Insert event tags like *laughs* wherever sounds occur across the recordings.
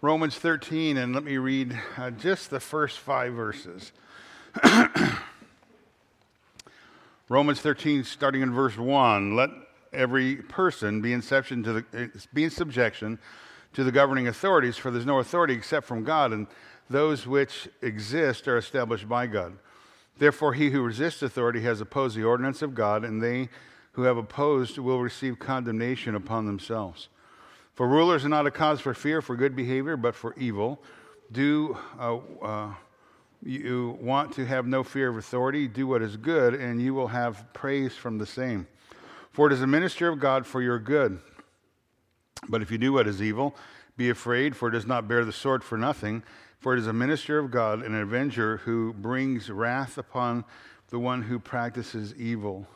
Romans 13, and let me read uh, just the first five verses. *clears throat* Romans 13, starting in verse 1. Let every person be in, the, be in subjection to the governing authorities, for there's no authority except from God, and those which exist are established by God. Therefore, he who resists authority has opposed the ordinance of God, and they who have opposed will receive condemnation upon themselves. For rulers are not a cause for fear for good behavior, but for evil. Do uh, uh, you want to have no fear of authority? Do what is good, and you will have praise from the same. For it is a minister of God for your good. But if you do what is evil, be afraid, for it does not bear the sword for nothing. For it is a minister of God, an avenger who brings wrath upon the one who practices evil.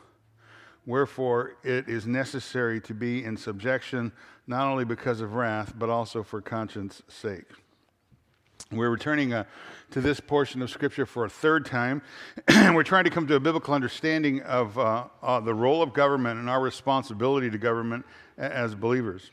Wherefore, it is necessary to be in subjection not only because of wrath, but also for conscience sake. We're returning uh, to this portion of Scripture for a third time. *clears throat* We're trying to come to a biblical understanding of uh, uh, the role of government and our responsibility to government as believers.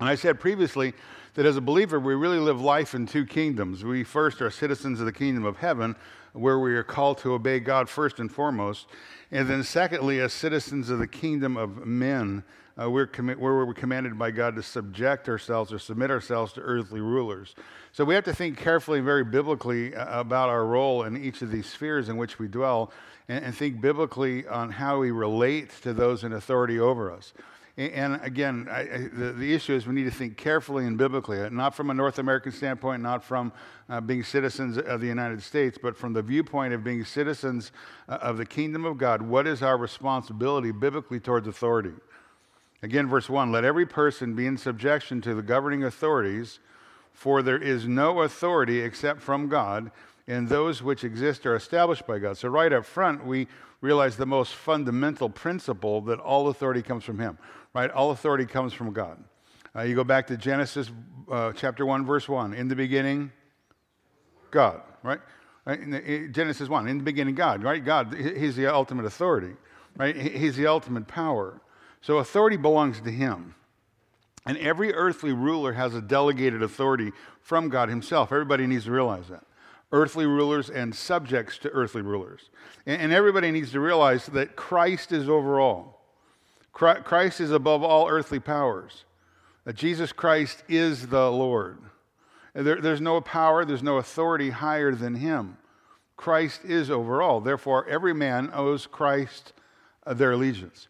And I said previously that as a believer, we really live life in two kingdoms. We first are citizens of the kingdom of heaven, where we are called to obey God first and foremost. And then, secondly, as citizens of the kingdom of men, uh, we're, commi- where we're commanded by God to subject ourselves or submit ourselves to earthly rulers. So we have to think carefully and very biblically uh, about our role in each of these spheres in which we dwell and, and think biblically on how we relate to those in authority over us. And again, I, I, the, the, issue is we need to think carefully and biblically, uh, not from a North American standpoint, not from uh, being citizens of the United States, but from the viewpoint of being citizens uh, of the kingdom of God. What is our responsibility biblically towards authority? Again, verse 1 Let every person be in subjection to the governing authorities, for there is no authority except from God, and those which exist are established by God. So, right up front, we realize the most fundamental principle that all authority comes from Him, right? All authority comes from God. Uh, you go back to Genesis uh, chapter 1, verse 1. In the beginning, God, right? right? In the, in Genesis 1, in the beginning, God, right? God, He's the ultimate authority, right? He's the ultimate power. So authority belongs to him. And every earthly ruler has a delegated authority from God himself. Everybody needs to realize that. Earthly rulers and subjects to earthly rulers. And, everybody needs to realize that Christ is over all. Christ is above all earthly powers. Jesus Christ is the Lord. There, there's no power, there's no authority higher than him. Christ is over all. Therefore, every man owes Christ uh, their allegiance.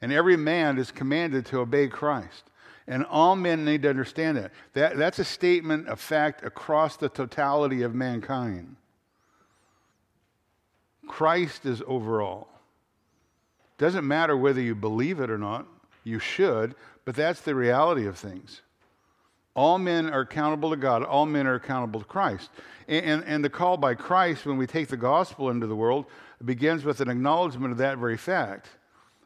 And every man is commanded to obey Christ. And all men need to understand that. that. That's a statement of fact across the totality of mankind. Christ is over all. Doesn't matter whether you believe it or not, you should, but that's the reality of things. All men are accountable to God, all men are accountable to Christ. And, and, and the call by Christ when we take the gospel into the world begins with an acknowledgement of that very fact.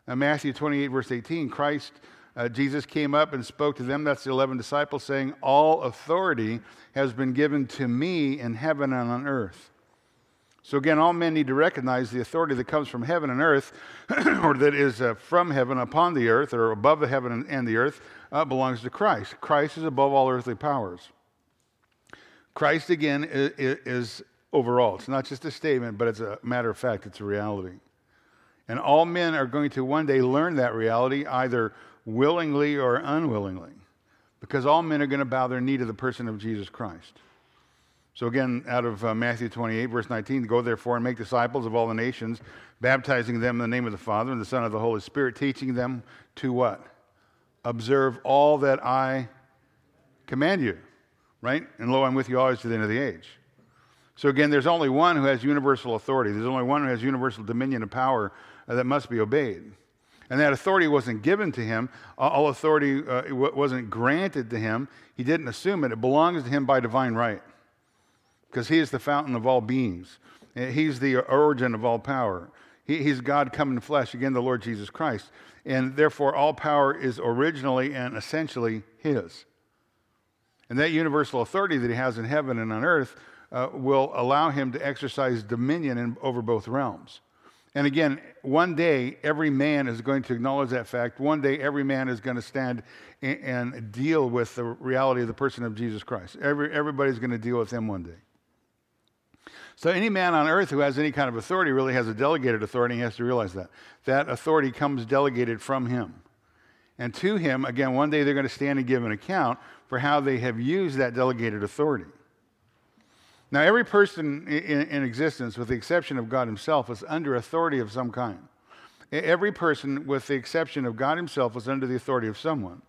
Uh, Matthew 28, verse 18, Christ, uh, Jesus came up and spoke to them, that's the 11 disciples, saying, All authority has been given to me in heaven and on earth. So again, all men need to recognize the authority that comes from heaven and earth, *clears throat* or that is uh, from heaven upon the earth, or above the heaven and the earth, uh, belongs to Christ. Christ is above all earthly powers. Christ, again, is, is overall. It's not just a statement, but it's a matter of fact, it's a reality. And all men are going to one day learn that reality, either willingly or unwillingly, because all men are going to bow their knee to the person of Jesus Christ. So, again, out of uh, Matthew 28, verse 19, go therefore and make disciples of all the nations, baptizing them in the name of the Father and the Son of the Holy Spirit, teaching them to what? Observe all that I command you, right? And lo, I'm with you always to the end of the age. So, again, there's only one who has universal authority, there's only one who has universal dominion and power uh, that must be obeyed. And that authority wasn't given to him. All authority uh, wasn't granted to him. He didn't assume it. It belongs to him by divine right because he is the fountain of all beings. Uh, he's the origin of all power. He, he's God come in flesh, again, the Lord Jesus Christ. And therefore, all power is originally and essentially his. And that universal authority that he has in heaven and on earth uh, will allow him to exercise dominion in, over both realms. And again, one day every man is going to acknowledge that fact. One day every man is going to stand and, and deal with the reality of the person of Jesus Christ. Every, everybody's going to deal with him one day. So any man on earth who has any kind of authority really has a delegated authority. He has to realize that. That authority comes delegated from him. And to him, again, one day they're going to stand and give an account for how they have used that delegated authority. Now, every person in, in, existence, with the exception of God Himself, is under authority of some kind. Every person, with the exception of God Himself, is under the authority of someone.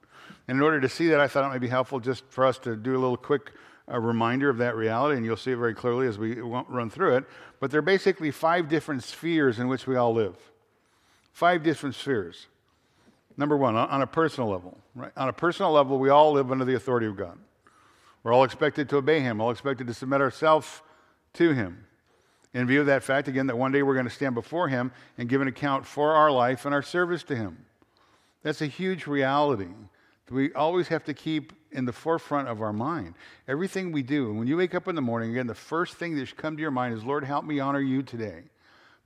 And in order to see that, I thought it might be helpful just for us to do a little quick uh, reminder of that reality, and you'll see it very clearly as we run through it. But there are basically five different spheres in which we all live. Five different spheres. Number one, on a personal level, right? On a personal level, we all live under the authority of God. We're all expected to obey him, all expected to submit ourselves to him. In view of that fact, again, that one day we're going to stand before him and give an account for our life and our service to him. That's a huge reality that we always have to keep in the forefront of our mind. Everything we do, and when you wake up in the morning, again, the first thing that should come to your mind is, Lord, help me honor you today.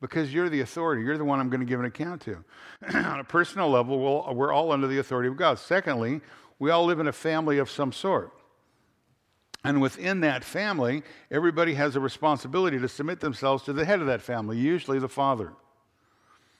Because you're the authority. You're the one I'm going to give an account to. *clears throat* On a personal level, we'll, we're all under the authority of God. Secondly, we all live in a family of some sort. And within that family, everybody has a responsibility to submit themselves to the head of that family, usually the father.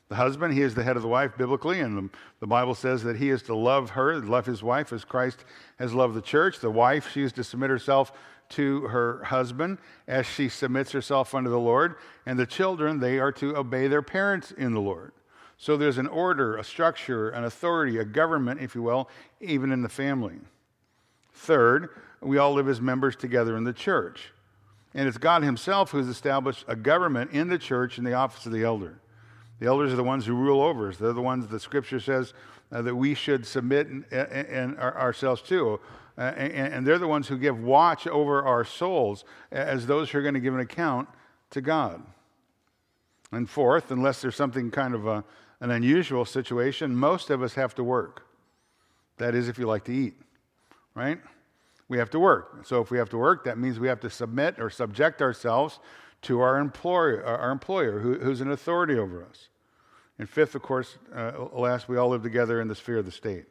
The husband, he is the head of the wife biblically, and the, the, Bible says that he is to love her, love his wife as Christ has loved the church. The wife, she is to submit herself to her husband as she submits herself unto the Lord. And the children, they are to obey their parents in the Lord. So there's an order, a structure, an authority, a government, if you will, even in the family. Third, we all live as members together in the church. And it's God Himself who's established a government in the church in the office of the elder. The elders are the ones who rule over us. They're the ones the Scripture says uh, that we should submit and, and our, ourselves to. Uh, and, and they're the ones who give watch over our souls as those who are going to give an account to God. And fourth, unless there's something kind of a, an unusual situation, most of us have to work. That is, if you like to eat, right? we have to work. So if we have to work, that means we have to submit or subject ourselves to our employer, our employer who, who's an authority over us. And fifth, of course, uh, last, we all live together in the sphere of the state.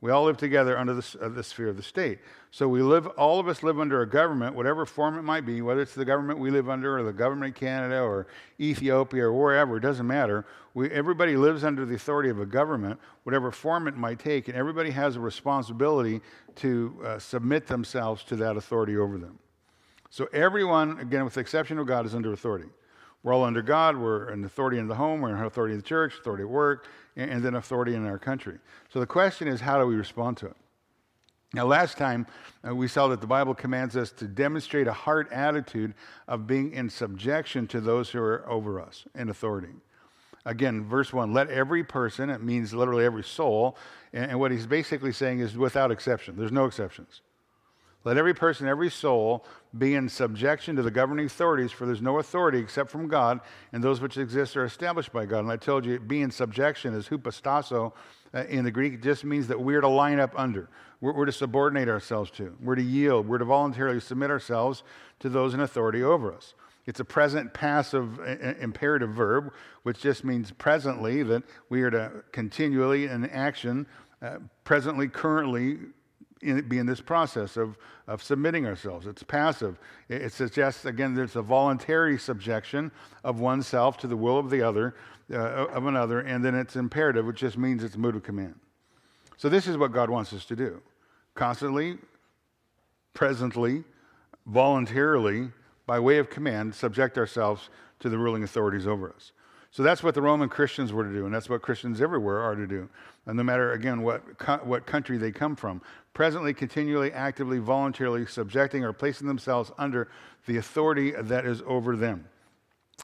We all live together under the, uh, the, sphere of the state. So we live, all of us live under a government, whatever form it might be, whether it's the government we live under or the government of Canada or Ethiopia or wherever, it doesn't matter. We, everybody lives under the authority of a government, whatever form it might take, and everybody has a responsibility to uh, submit themselves to that authority over them. So everyone, again, with the exception of God, is under authority. We're all under God. We're an authority in the home. We're an authority in the church, authority at work, and, and then authority in our country. So the question is, how do we respond to it? Now, last time uh, we saw that the Bible commands us to demonstrate a heart attitude of being in subjection to those who are over us in authority. Again, verse 1 let every person, it means literally every soul, and, and what he's basically saying is without exception. There's no exceptions. Let every person, every soul be in subjection to the governing authorities, for there's no authority except from God, and those which exist are established by God. And I told you, being subjection is hupostasso uh, in the Greek. It just means that we're to line up under, we're, we're to subordinate ourselves to, we're to yield, we're to voluntarily submit ourselves to those in authority over us. It's a present passive imperative verb, which just means presently that we are to continually in action, uh, presently, currently in, be in this process of, of submitting ourselves. It's passive. It, it suggests, again, there's a voluntary subjection of oneself to the will of the other, uh, of another, and then it's imperative, which just means it's a mood of command. So this is what God wants us to do. Constantly, presently, voluntarily, by way of command, subject ourselves to the ruling authorities over us. So that's what the Roman Christians were to do, and that's what Christians everywhere are to do. No matter, again, what, co- what country they come from, presently, continually, actively, voluntarily subjecting or placing themselves under the authority that is over them.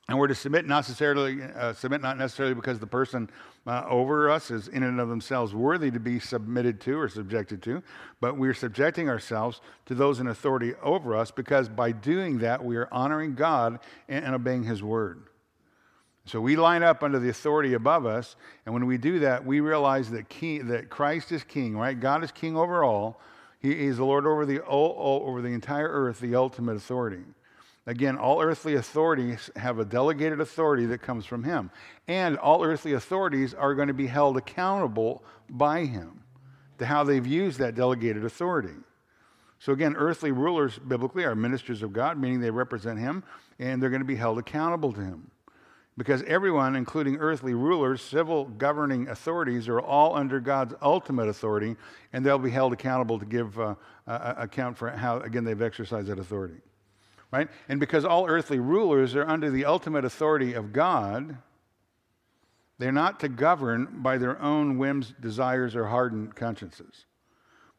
And we're to submit not necessarily, uh, submit not necessarily because the person uh, over us is in and of themselves worthy to be submitted to or subjected to, but we're subjecting ourselves to those in authority over us because by doing that, we are honoring God and, and obeying His word. So we line up under the authority above us, and when we do that, we realize that, king, that Christ is king, right? God is king over all. He is the Lord over the, over the entire earth, the ultimate authority. Again, all earthly authorities have a delegated authority that comes from him. And all earthly authorities are going to be held accountable by him to how they've used that delegated authority. So, again, earthly rulers biblically are ministers of God, meaning they represent him, and they're going to be held accountable to him. Because everyone, including earthly rulers, civil governing authorities, are all under God's ultimate authority, and they'll be held accountable to give uh, uh, account for how, again, they've exercised that authority right? And because all earthly rulers are under the ultimate authority of God, they're not to govern by their own whims, desires, or hardened consciences.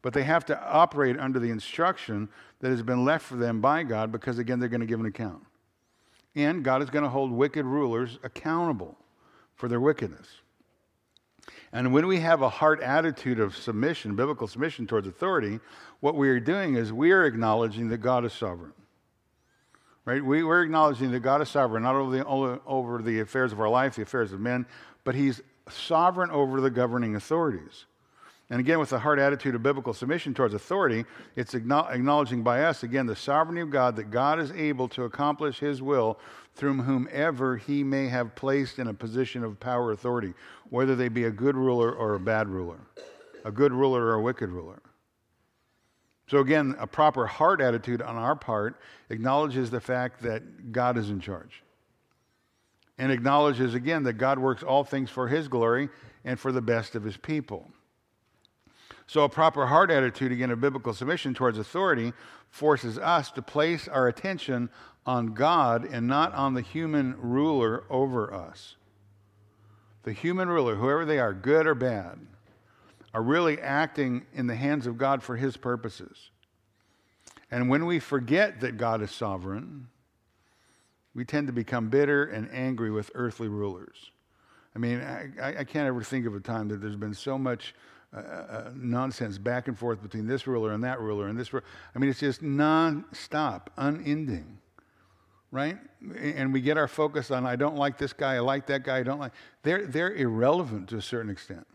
But they have to operate under the instruction that has been left for them by God because, again, they're going to give an account. And God is going to hold wicked rulers accountable for their wickedness. And when we have a heart attitude of submission, biblical submission towards authority, what we are doing is we are acknowledging that God is sovereign. Right? We, are acknowledging that God is sovereign, not over the, over the affairs of our life, the affairs of men, but He's sovereign over the governing authorities. And again, with the heart attitude of biblical submission towards authority, it's acknowledging by us, again, the sovereignty of God, that God is able to accomplish His will through whomever He may have placed in a position of power or authority, whether they be a good ruler or a bad ruler, a good ruler or a wicked ruler. So, again, a proper heart attitude on our part acknowledges the fact that God is in charge and acknowledges again that God works all things for his glory and for the best of his people. So, a proper heart attitude, again, of biblical submission towards authority, forces us to place our attention on God and not on the human ruler over us. The human ruler, whoever they are, good or bad, are really acting in the hands of God for his purposes. And when we forget that God is sovereign, we tend to become bitter and angry with earthly rulers. I mean, I, I can't ever think of a time that there's been so much uh, uh, nonsense back and forth between this ruler and that ruler and this. Ruler. I mean, it's just non-stop, unending, right? And we get our focus on I don't like this guy, I like that guy, I don't like. They're they're irrelevant to a certain extent.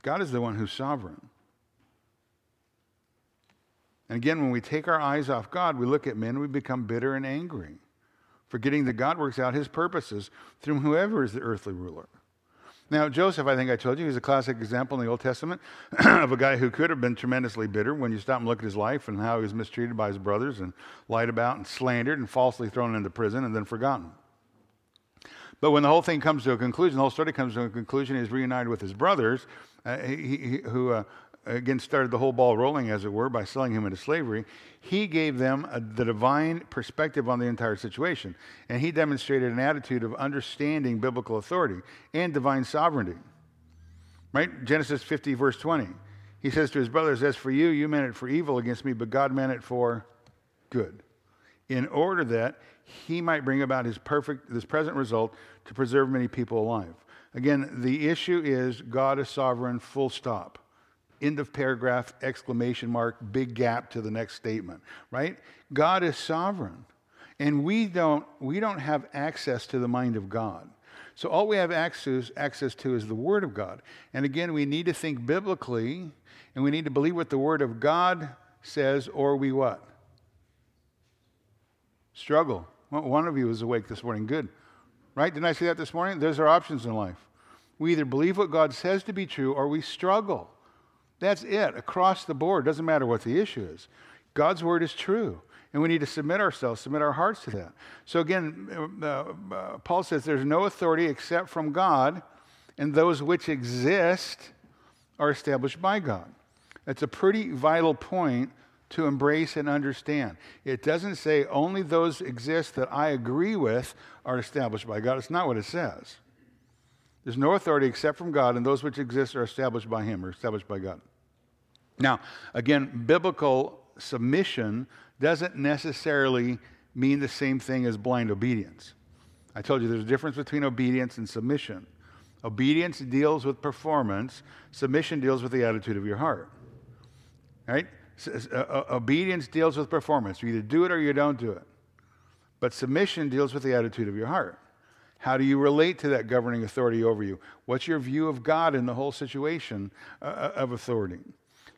God is the one who's sovereign. And again, when we take our eyes off God, we look at men, we become bitter and angry, forgetting that God works out his purposes through whoever is the earthly ruler. Now, Joseph, I think I told you, he's a classic example in the Old Testament *clears throat* of a guy who could have been tremendously bitter when you stop and look at his life and how he was mistreated by his brothers and lied about and slandered and falsely thrown into prison and then forgotten. But when the whole thing comes to a conclusion, the whole story comes to a conclusion, he's reunited with his brothers, uh, he, he, who uh, again started the whole ball rolling, as it were, by selling him into slavery. He gave them a, the divine perspective on the entire situation. And he demonstrated an attitude of understanding biblical authority and divine sovereignty. Right? Genesis 50, verse 20. He says to his brothers, As for you, you meant it for evil against me, but God meant it for good, in order that he might bring about his perfect, this present result to preserve many people alive. Again, the issue is God is sovereign, full stop. End of paragraph, exclamation mark, big gap to the next statement, right? God is sovereign. And we don't, we don't have access to the mind of God. So all we have access, access to is the Word of God. And again, we need to think biblically and we need to believe what the Word of God says, or we what? Struggle. One of you was awake this morning. Good. Right? Didn't I say that this morning? Those are options in life. We either believe what God says to be true or we struggle. That's it, across the board. Doesn't matter what the issue is. God's word is true. And we need to submit ourselves, submit our hearts to that. So again, uh, uh, Paul says there's no authority except from God, and those which exist are established by God. That's a pretty vital point to embrace and understand. It doesn't say only those exist that I agree with are established by God. It's not what it says. There's no authority except from God, and those which exist are established by Him or established by God. Now, again, biblical submission doesn't necessarily mean the same thing as blind obedience. I told you there's a difference between obedience and submission. Obedience deals with performance, submission deals with the attitude of your heart. Right? Uh, uh, obedience deals with performance. You either do it or you don't do it. But submission deals with the attitude of your heart. How do you relate to that governing authority over you? What's your view of God in the whole situation uh, of authority?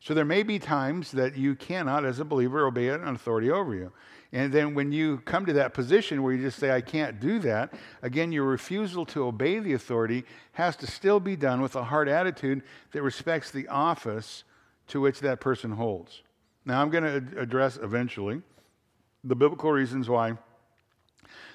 So there may be times that you cannot, as a believer, obey an authority over you. And then when you come to that position where you just say, I can't do that, again, your refusal to obey the authority has to still be done with a hard attitude that respects the office to which that person holds. Now, I'm going to address eventually the biblical reasons why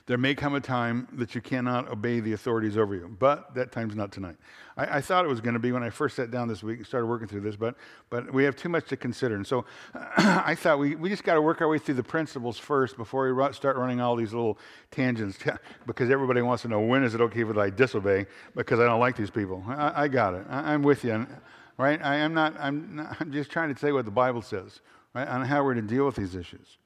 there may come a time that you cannot obey the authorities over you, but that time's not tonight. I, I thought it was going to be when I first sat down this week and started working through this, but, but we have too much to consider. And so *clears throat* I thought we, we just got to work our way through the principles first before we start running all these little tangents *laughs* because everybody wants to know when is it okay that I disobey because I don't like these people. I, I got it. I, am with you. Right? I am not, I'm, not, I'm just trying to say what the Bible says, right, on how we're to deal with these issues.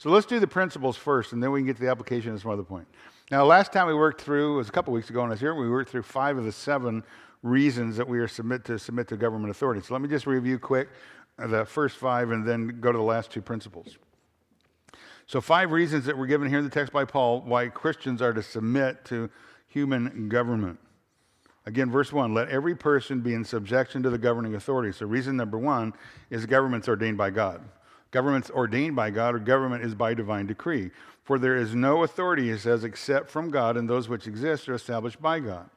So let's do the principles first, and then we can get to the application at some other point. Now, last time we worked through, it was a couple weeks ago when I was here, we worked through five of the seven reasons that we are submit to submit to government authority. So let me just review quick uh, the first five and then go to the last two principles. So, five reasons that were given here in the text by Paul why Christians are to submit to human government. Again, verse 1 let every person be in subjection to the governing authority. So, reason number one is government's ordained by God. Government's ordained by God, or government is by divine decree. For there is no authority, he says, except from God, and those which exist are established by God.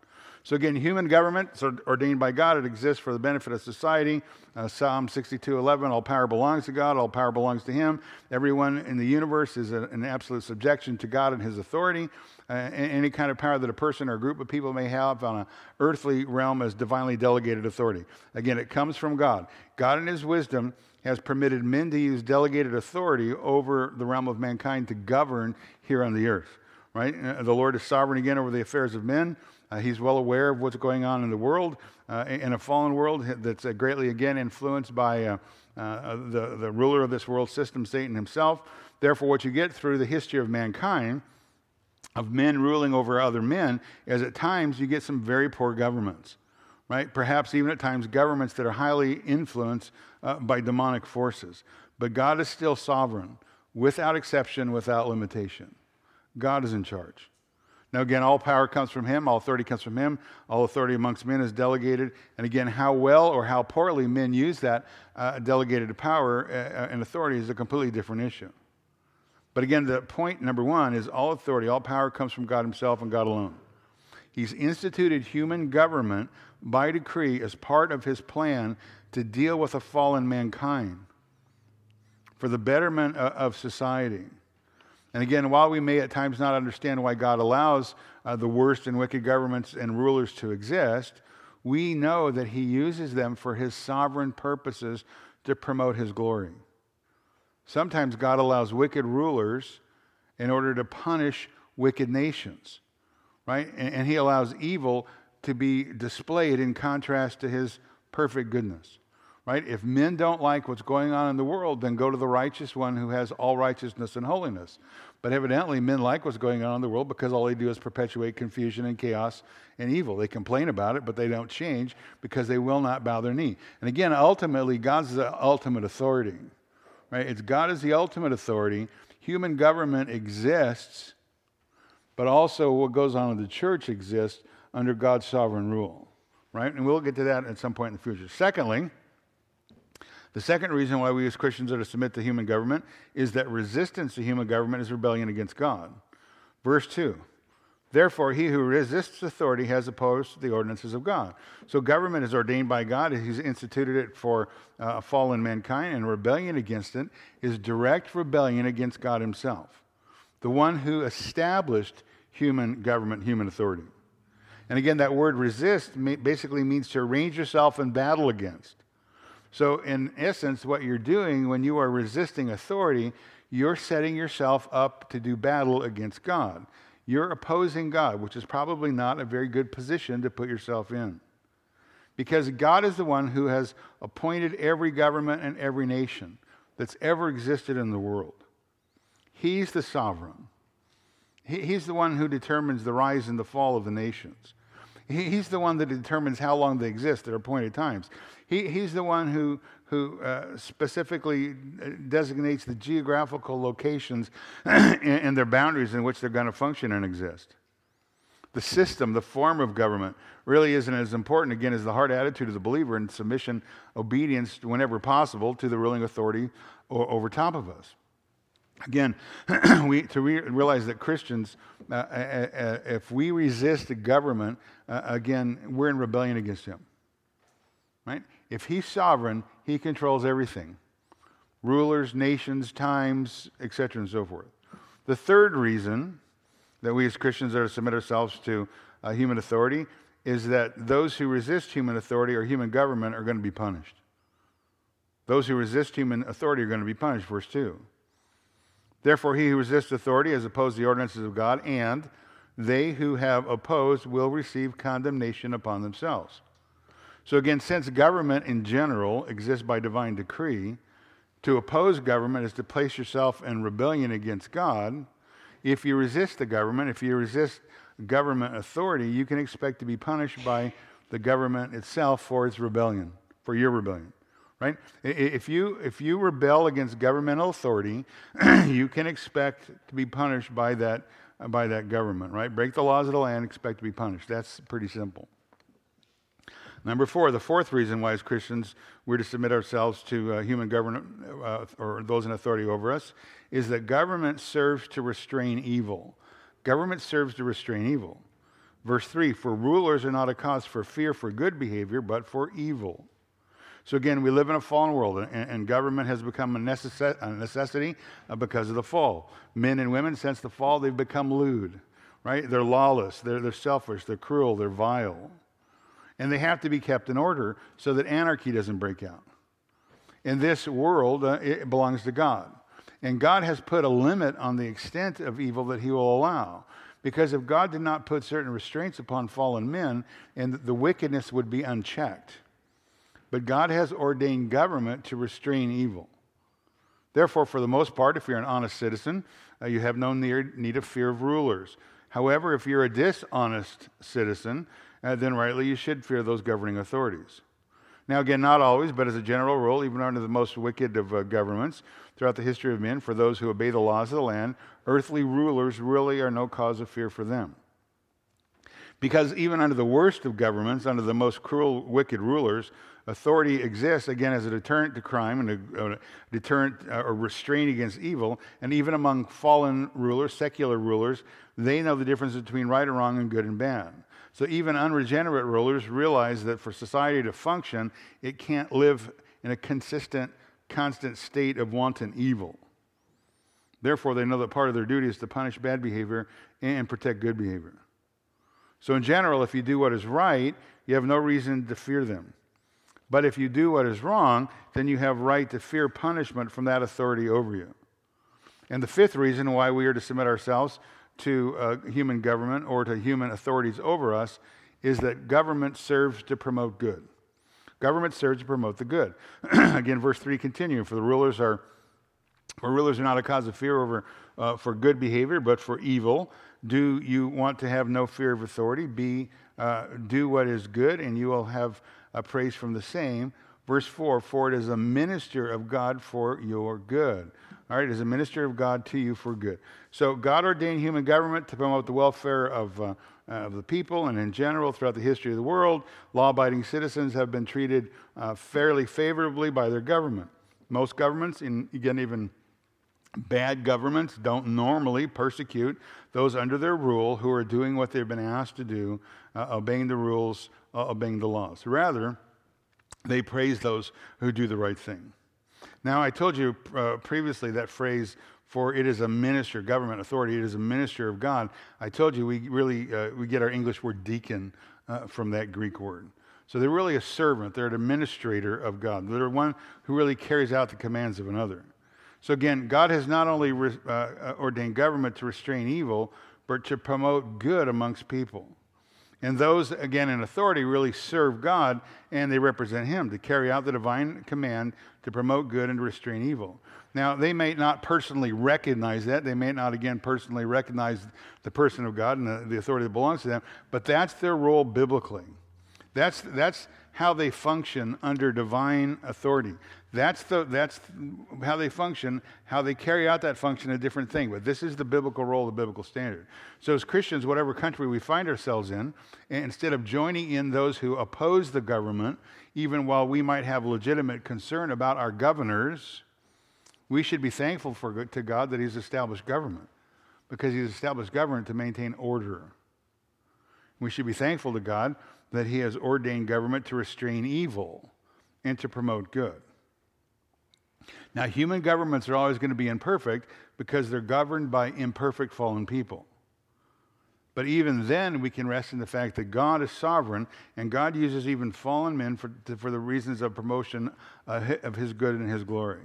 So again, human government is ordained by God. It exists for the benefit of society. Uh, Psalm 62:11, all power belongs to God. All power belongs to Him. Everyone in the universe is in absolute subjection to God and His authority. Uh, any kind of power that a person or a group of people may have on an earthly realm is divinely delegated authority. Again, it comes from God. God in His wisdom has permitted men to use delegated authority over the realm of mankind to govern here on the earth. Right? Uh, the Lord is sovereign again over the affairs of men. Uh, he's well aware of what's going on in the world, uh, in a fallen world that's uh, greatly again influenced by uh, uh, the, the ruler of this world system, Satan himself. Therefore, what you get through the history of mankind, of men ruling over other men, is at times you get some very poor governments right? Perhaps even at times governments that are highly influenced uh, by demonic forces. But God is still sovereign, without exception, without limitation. God is in charge. Now, again, all power comes from Him, all authority comes from Him, all authority amongst men is delegated. And again, how well or how poorly men use that uh, delegated power uh, and authority is a completely different issue. But again, the point number one is all authority, all power comes from God Himself and God alone. He's instituted human government by decree as part of his plan to deal with a fallen mankind for the betterment of society. And again, while we may at times not understand why God allows uh, the worst and wicked governments and rulers to exist, we know that He uses them for His sovereign purposes to promote His glory. Sometimes God allows wicked rulers in order to punish wicked nations, right? And, and He allows evil to be displayed in contrast to his perfect goodness. Right? If men don't like what's going on in the world, then go to the righteous one who has all righteousness and holiness. But evidently, men like what's going on in the world because all they do is perpetuate confusion and chaos and evil. They complain about it, but they don't change because they will not bow their knee. And again, ultimately, God's the ultimate authority. Right? It's God is the ultimate authority. Human government exists, but also what goes on in the church exists under God's sovereign rule, right? And we'll get to that at some point in the future. Secondly, the second reason why we as Christians are to submit to human government is that resistance to human government is rebellion against God. Verse 2 Therefore, he who resists authority has opposed the ordinances of God. So, government is ordained by God. He's instituted it for uh, fallen mankind, and rebellion against it is direct rebellion against God Himself, the one who established human government, human authority. And again, that word resist basically means to arrange yourself in battle against. So, in essence, what you're doing when you are resisting authority, you're setting yourself up to do battle against God. You're opposing God, which is probably not a very good position to put yourself in. Because God is the one who has appointed every government and every nation that's ever existed in the world. He's the sovereign. He's the one who determines the rise and the fall of the nations. He's the one that determines how long they exist at appointed times. He, he's the one who, who uh, specifically uh, designates the geographical locations *clears throat* and their boundaries in which they're going to function and exist. The system, the form of government, really isn't as important, again, as the heart attitude of the believer in submission, obedience, whenever possible, to the ruling authority over top of us. Again, *clears throat* we, to re- realize that Christians, uh, uh, uh, if we resist the government, uh, again, we're in rebellion against him. Right? If he's sovereign, he controls everything rulers, nations, times, etc., and so forth. The third reason that we as Christians are to submit ourselves to uh, human authority is that those who resist human authority or human government are going to be punished. Those who resist human authority are going to be punished, verse 2. Therefore, he who resists authority has opposed the ordinances of God, and they who have opposed will receive condemnation upon themselves. So, again, since government in general exists by divine decree, to oppose government is to place yourself in rebellion against God. If you resist the government, if you resist government authority, you can expect to be punished by the government itself for its rebellion, for your rebellion. Right? If you, if you rebel against governmental authority, *clears throat* you can expect to be punished by that, by that government, right? Break the laws of the land, expect to be punished. That's pretty simple. Number four, the fourth reason why, as Christians, we're to submit ourselves to uh, human government uh, or those in authority over us is that government serves to restrain evil. Government serves to restrain evil. Verse 3 For rulers are not a cause for fear for good behavior, but for evil. So, again, we live in a fallen world, and, and government has become a, necess- a necessity uh, because of the fall. Men and women, since the fall, they've become lewd, right? They're lawless, they're, they're selfish, they're cruel, they're vile and they have to be kept in order so that anarchy doesn't break out. In this world, uh, it belongs to God. And God has put a limit on the extent of evil that he will allow. Because if God did not put certain restraints upon fallen men, and the wickedness would be unchecked. But God has ordained government to restrain evil. Therefore, for the most part, if you're an honest citizen, uh, you have no need of fear of rulers. However, if you're a dishonest citizen, uh, then rightly you should fear those governing authorities. Now, again, not always, but as a general rule, even under the most wicked of uh, governments throughout the history of men, for those who obey the laws of the land, earthly rulers really are no cause of fear for them. Because even under the worst of governments, under the most cruel, wicked rulers, authority exists, again, as a deterrent to crime and a, a deterrent uh, or restraint against evil. And even among fallen rulers, secular rulers, they know the difference between right and wrong and good and bad. So even unregenerate rulers realize that for society to function, it can't live in a consistent, constant state of wanton evil. Therefore, they know that part of their duty is to punish bad behavior and protect good behavior. So, in general, if you do what is right, you have no reason to fear them. But if you do what is wrong, then you have right to fear punishment from that authority over you. And the fifth reason why we are to submit ourselves to uh, human government or to human authorities over us is that government serves to promote good. Government serves to promote the good. *clears throat* Again, verse 3 continuing, for the rulers are for rulers are not a cause of fear over uh, for good behavior, but for evil. Do you want to have no fear of authority? Be uh, do what is good, and you will have a praise from the same. Verse 4 For it is a minister of God for your good. All right, as a minister of God to you for good. So, God ordained human government to promote the welfare of, uh, of the people and in general throughout the history of the world. Law abiding citizens have been treated uh, fairly favorably by their government. Most governments, in, again, even bad governments, don't normally persecute those under their rule who are doing what they've been asked to do, uh, obeying the rules, uh, obeying the laws. Rather, they praise those who do the right thing. Now, I told you uh, previously that phrase, for it is a minister, government authority, it is a minister of God. I told you we really uh, we get our English word deacon uh, from that Greek word. So they're really a servant, they're an administrator of God. They're one who really carries out the commands of another. So again, God has not only re- uh, uh, ordained government to restrain evil, but to promote good amongst people. And those, again, in authority really serve God and they represent Him to carry out the divine command to promote good and to restrain evil. Now, they may not personally recognize that. They may not, again, personally recognize the person of God and the, the authority that belongs to them, but that's their role biblically. That's, that's how they function under divine authority. That's, the, that's how they function. How they carry out that function, a different thing. But this is the biblical role, the biblical standard. So, as Christians, whatever country we find ourselves in, instead of joining in those who oppose the government, even while we might have legitimate concern about our governors, we should be thankful for, to God that He's established government because He's established government to maintain order. We should be thankful to God that He has ordained government to restrain evil and to promote good. Now, human governments are always going to be imperfect because they're governed by imperfect fallen people. But even then, we can rest in the fact that God is sovereign and God uses even fallen men for, for the reasons of promotion uh, of his good and his glory.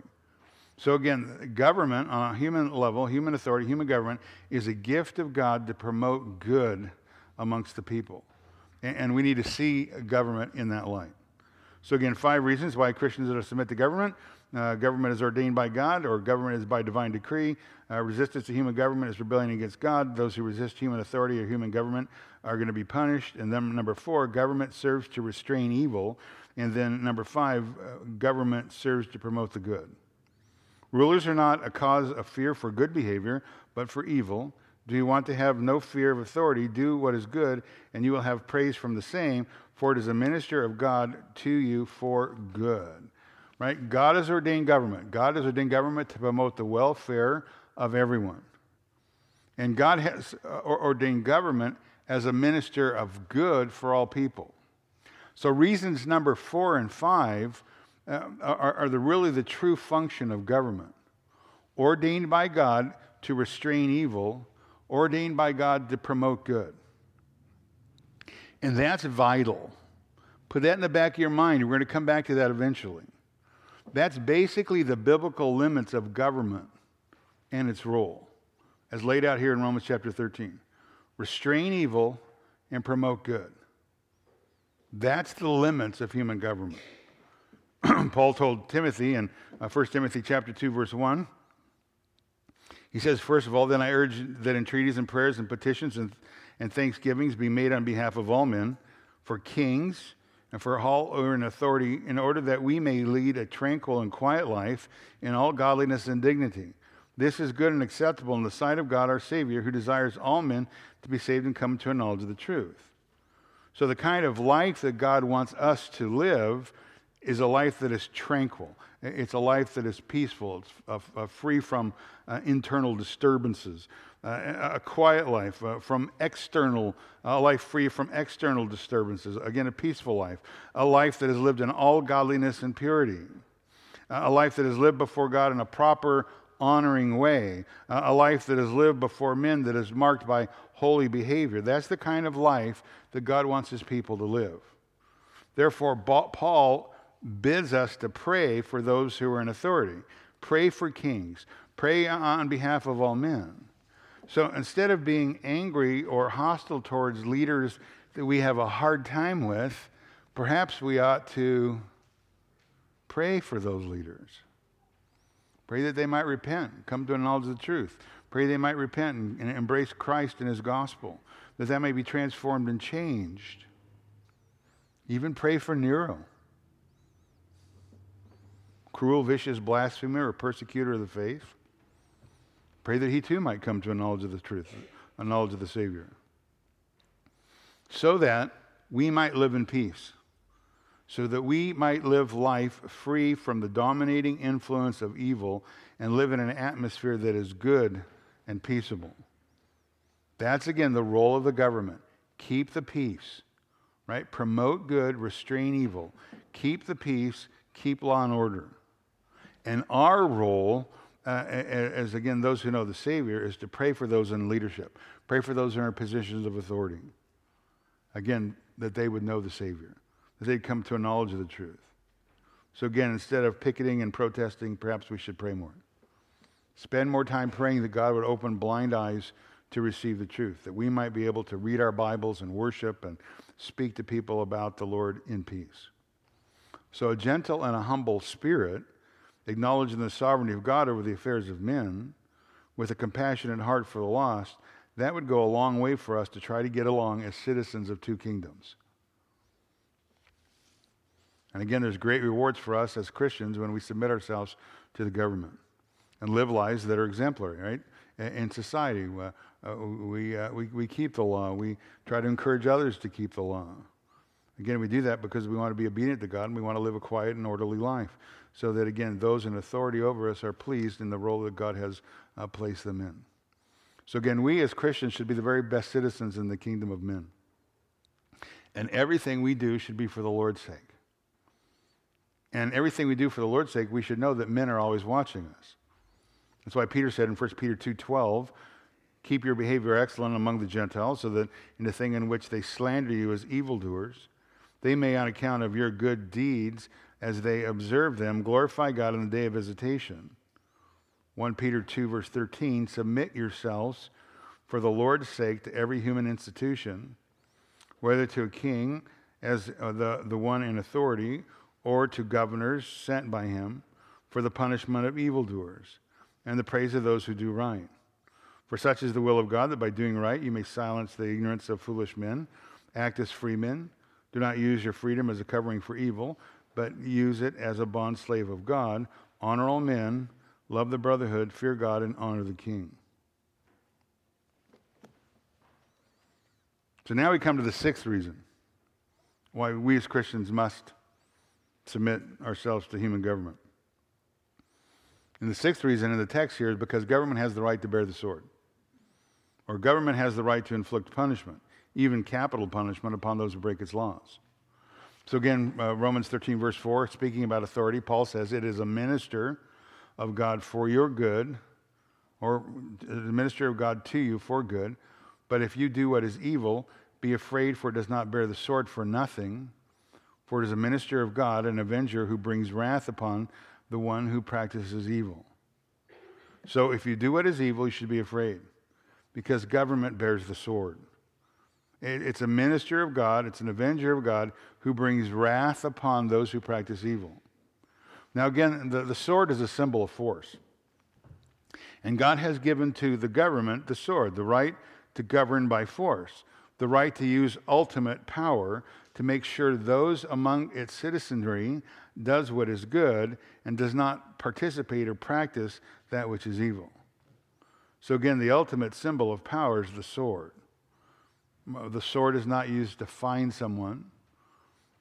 So, again, government on a human level, human authority, human government, is a gift of God to promote good amongst the people. And, and we need to see government in that light. So, again, five reasons why Christians are to submit to government. Uh, government is ordained by God, or government is by divine decree. Uh, resistance to human government is rebellion against God. Those who resist human authority or human government are going to be punished. And then, number four, government serves to restrain evil. And then, number five, uh, government serves to promote the good. Rulers are not a cause of fear for good behavior, but for evil. Do you want to have no fear of authority? Do what is good, and you will have praise from the same, for it is a minister of God to you for good. Right? God has ordained government. God has ordained government to promote the welfare of everyone. And God has uh, ordained government as a minister of good for all people. So, reasons number four and five uh, are, are the, really the true function of government. Ordained by God to restrain evil, ordained by God to promote good. And that's vital. Put that in the back of your mind. We're going to come back to that eventually. That's basically the biblical limits of government and its role, as laid out here in Romans chapter 13. Restrain evil and promote good. That's the limits of human government. *clears throat* Paul told Timothy in uh, 1 Timothy chapter 2 verse 1 he says first of all then I urge that entreaties and prayers and petitions and, and thanksgivings be made on behalf of all men for kings and for all are in authority, in order that we may lead a tranquil and quiet life in all godliness and dignity. This is good and acceptable in the sight of God our Savior, who desires all men to be saved and come to a knowledge of the truth. So, the kind of life that God wants us to live is a life that is tranquil. It's a life that is peaceful. It's uh, uh, free from uh, internal disturbances uh, a quiet life, uh, from external, a life free from external disturbances. Again, a peaceful life, a life that is lived in all godliness and purity, a life that is lived before God in a proper, honoring way, a life that is lived before men that is marked by holy behavior. That's the kind of life that God wants his people to live. Therefore, Paul bids us to pray for those who are in authority. Pray for kings. Pray on behalf of all men. So instead of being angry or hostile towards leaders that we have a hard time with, perhaps we ought to pray for those leaders. Pray that they might repent, come to a knowledge of the truth. Pray they might repent and, embrace Christ and his gospel, that that may be transformed and changed. Even pray for Nero, cruel, vicious blasphemer or persecutor of the faith. Pray that he too might come to a knowledge of the truth, a knowledge of the Savior. So that we might live in peace, so that we might live life free from the dominating influence of evil and live in an atmosphere that is good and peaceable. That's again the role of the government. Keep the peace, right? Promote good, restrain evil. Keep the peace, keep law and order. And our role uh, as again, those who know the Savior, is to pray for those in leadership, pray for those in our positions of authority. Again, that they would know the Savior, that they'd come to a knowledge of the truth. So, again, instead of picketing and protesting, perhaps we should pray more. Spend more time praying that God would open blind eyes to receive the truth, that we might be able to read our Bibles and worship and speak to people about the Lord in peace. So, a gentle and a humble spirit acknowledging the sovereignty of God over the affairs of men, with a compassionate heart for the lost, that would go a long way for us to try to get along as citizens of two kingdoms. And again, there's great rewards for us as Christians when we submit ourselves to the government and live lives that are exemplary, right? In society, uh, uh, we, uh, we, we keep the law. We try to encourage others to keep the law. Again, we do that because we want to be obedient to God and we want to live a quiet and orderly life. So that, again, those in authority over us are pleased in the role that God has uh, placed them in. So, again, we as Christians should be the very best citizens in the kingdom of men. And everything we do should be for the Lord's sake. And everything we do for the Lord's sake, we should know that men are always watching us. That's why Peter said in 1 Peter 2:12, "Keep your behavior excellent among the Gentiles, so that in the thing in which they slander you as evildoers, they may, on account of your good deeds, as they observe them, glorify God in the day of visitation." 1 Peter 2, verse 13, submit yourselves for the Lord's sake to every human institution, whether to a king as uh, the, the one in authority, or to governors sent by him for the punishment of evildoers and the praise of those who do right. For such is the will of God that by doing right you may silence the ignorance of foolish men. Act as free men. Do not use your freedom as a covering for evil, but use it as a bond slave of God. Honor all men, love the brotherhood, fear God, and honor the king. So now we come to the sixth reason why we as Christians must submit ourselves to human government. And the sixth reason in the text here is because government has the right to bear the sword, or government has the right to inflict punishment, even capital punishment, upon those who break its laws. So again, uh, Romans 13, verse 4, speaking about authority, Paul says, It is a minister of God for your good, or the minister of God to you for good. But if you do what is evil, be afraid, for it does not bear the sword for nothing. For it is a minister of God, an avenger who brings wrath upon the one who practices evil. So if you do what is evil, you should be afraid, because government bears the sword. It's a minister of God, it's an avenger of God who brings wrath upon those who practice evil. Now, again, the, the sword is a symbol of force. And God has given to the government the sword, the right to govern by force, the right to use ultimate power to make sure those among its citizenry does what is good and does not participate or practice that which is evil. So, again, the ultimate symbol of power is the sword. The sword is not used to find someone,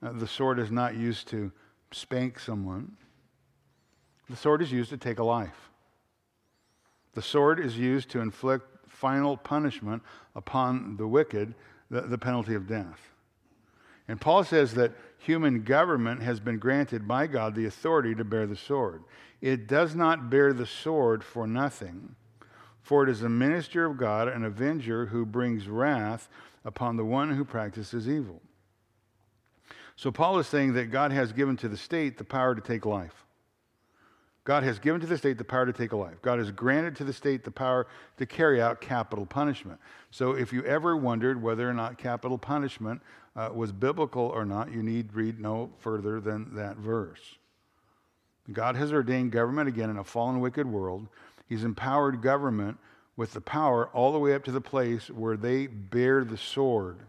uh, the sword is not used to spank someone. The sword is used to take a life. The sword is used to inflict final punishment upon the wicked, the, the penalty of death. And Paul says that human government has been granted by God the authority to bear the sword. It does not bear the sword for nothing, for it is a minister of God, an avenger who brings wrath upon the one who practices evil. So Paul is saying that God has given to the state the power to take life. God has given to the state the power to take a life. God has granted to the state the power to carry out capital punishment. So if you ever wondered whether or not capital punishment uh, was biblical or not, you need read no further than that verse. God has ordained government again in a fallen, wicked world. He's empowered government with the power all the way up to the place where they bear the sword.